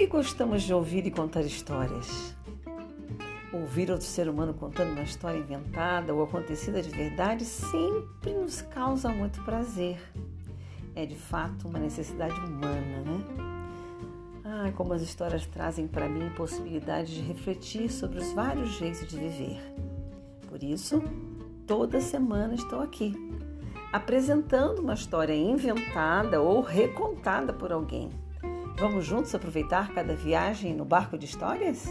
que gostamos de ouvir e contar histórias? Ouvir outro ser humano contando uma história inventada ou acontecida de verdade sempre nos causa muito prazer. É de fato uma necessidade humana, né? Ai, como as histórias trazem para mim possibilidade de refletir sobre os vários jeitos de viver. Por isso, toda semana estou aqui, apresentando uma história inventada ou recontada por alguém. Vamos juntos aproveitar cada viagem no barco de histórias?